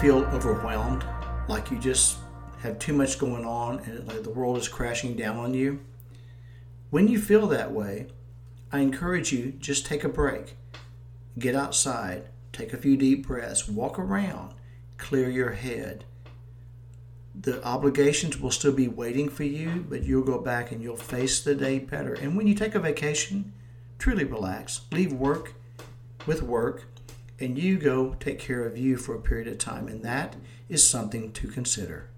feel overwhelmed, like you just have too much going on and like the world is crashing down on you, when you feel that way, I encourage you just take a break. Get outside, take a few deep breaths, walk around, clear your head. The obligations will still be waiting for you, but you'll go back and you'll face the day better. And when you take a vacation, truly relax. Leave work with work and you go take care of you for a period of time. And that is something to consider.